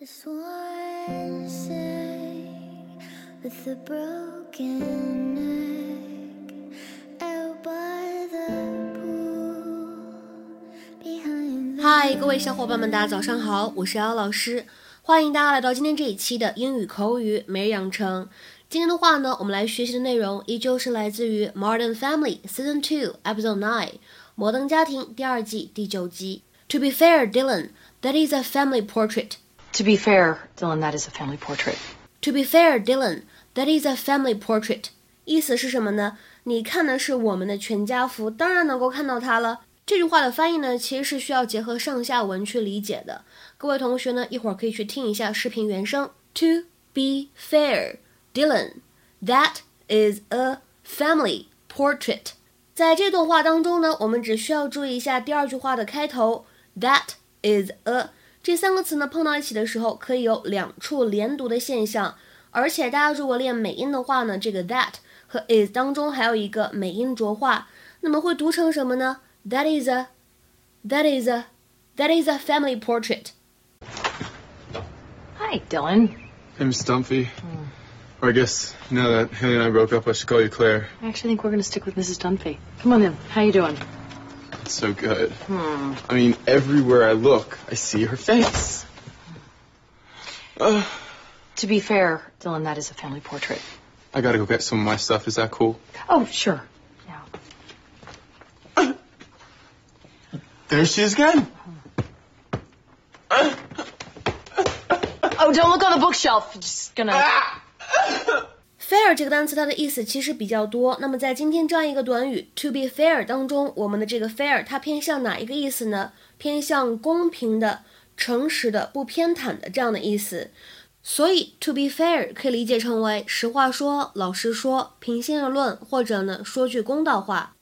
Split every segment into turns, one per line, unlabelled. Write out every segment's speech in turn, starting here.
The swans sing with a broken neck out by the pool behind the
嗨，各位小伙伴们，大家早上好，我是姚老师，欢迎大家来到今天这一期的英语口语每日养成。今天的话呢，我们来学习的内容依旧是来自于《Modern Family》Season Two Episode Nine《摩登家庭》第二季第九集。To be fair, Dylan, that is a family portrait.
To be fair, Dylan, that is a family portrait.
To be fair, Dylan, that is a family portrait. 意思是什么呢？你看的是我们的全家福，当然能够看到它了。这句话的翻译呢，其实是需要结合上下文去理解的。各位同学呢，一会儿可以去听一下视频原声。To be fair, Dylan, that is a family portrait. 在这段话当中呢，我们只需要注意一下第二句话的开头，that is a 这三个词呢碰到一起的时候，可以有两处连读的现象，而且大家如果练美音的话呢，这个 that 和 is 当中还有一个美音浊化，那么会读成什么呢？That is a, that is a, that is a family portrait.
Hi, Dylan.
Hey, Miss Dunphy. Or I guess now that Haley and I broke up, I should call you Claire.
I actually think we're going to stick with Mrs. Dunphy. Come on in. How you doing?
It's so good.
Hmm.
I mean, everywhere I look, I see her face. Uh,
To be fair, Dylan, that is a family portrait.
I gotta go get some of my stuff. Is that cool?
Oh, sure. Yeah.
There she is again.
Oh, don't look on the bookshelf. You're just gonna.
Fair 这个单词它的意思其实比较多。那么在今天这样一个短语 to be fair 当中，我们的这个 fair 它偏向哪一个意思呢？偏向公平的、诚实的、不偏袒的这样的意思。所以 to be fair 可以理解成为实话说、老实说、平心而论，或者呢说句公道话。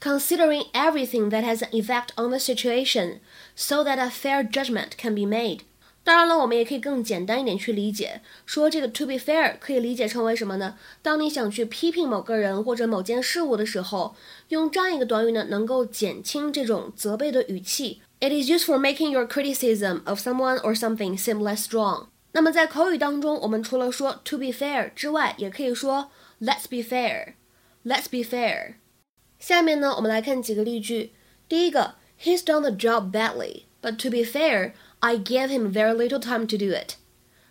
Considering everything that has an effect on the situation, so that a fair judgment can be made. 当然了，我们也可以更简单一点去理解，说这个 to be fair 可以理解成为什么呢？当你想去批评某个人或者某件事物的时候，用这样一个短语呢，能够减轻这种责备的语气。It is used for making your criticism of someone or something seem less strong. 那么在口语当中，我们除了说 to be fair 之外，也可以说 Let's be fair. Let's be fair. 下面呢，我们来看几个例句。第一个，He's done the job badly, but to be fair, I gave him very little time to do it.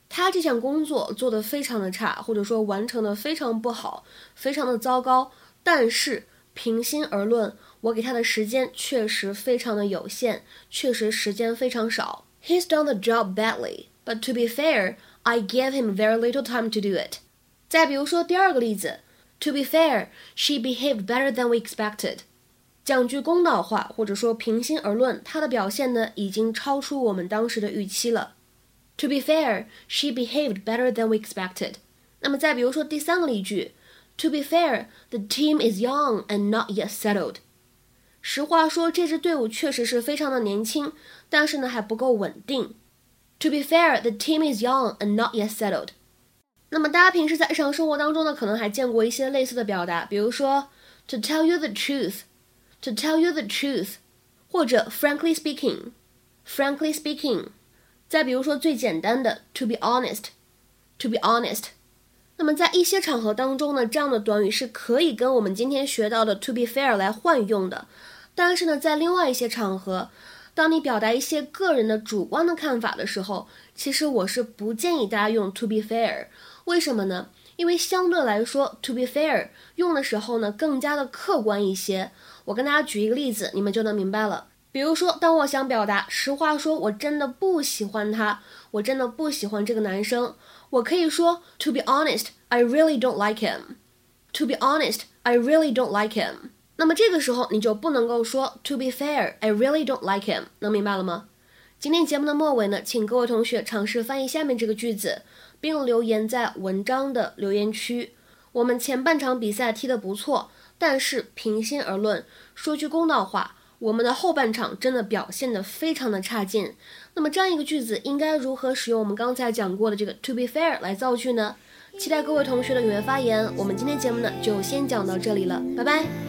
他这项工作做得非常的差，或者说完成的非常不好，非常的糟糕。但是平心而论，我给他的时间确实非常的有限，确实时间非常少。He's done the job badly, but to be fair, I gave him very little time to do it. 再比如说第二个例子，To be fair, she behaved better than we expected. 讲句公道话，或者说平心而论，她的表现呢已经超出我们当时的预期了。To be fair, she behaved better than we expected. 那么再比如说第三个例句，To be fair, the team is young and not yet settled. 实话说，这支队伍确实是非常的年轻，但是呢还不够稳定。To be fair, the team is young and not yet settled. 那么大家平时在日常生活当中呢，可能还见过一些类似的表达，比如说 To tell you the truth. To tell you the truth，或者 frankly speaking，frankly speaking，再比如说最简单的 to be honest，to be honest。那么在一些场合当中呢，这样的短语是可以跟我们今天学到的 to be fair 来换用的。但是呢，在另外一些场合，当你表达一些个人的主观的看法的时候，其实我是不建议大家用 to be fair。为什么呢？因为相对来说，to be fair 用的时候呢，更加的客观一些。我跟大家举一个例子，你们就能明白了。比如说，当我想表达实话说，我真的不喜欢他，我真的不喜欢这个男生，我可以说，To be honest, I really don't like him. To be honest, I really don't like him. 那么这个时候你就不能够说，To be fair, I really don't like him. 能明白了吗？今天节目的末尾呢，请各位同学尝试翻译下面这个句子，并留言在文章的留言区。我们前半场比赛踢得不错。但是平心而论，说句公道话，我们的后半场真的表现得非常的差劲。那么这样一个句子应该如何使用我们刚才讲过的这个 to be fair 来造句呢？期待各位同学的踊跃发言。我们今天节目呢就先讲到这里了，拜拜。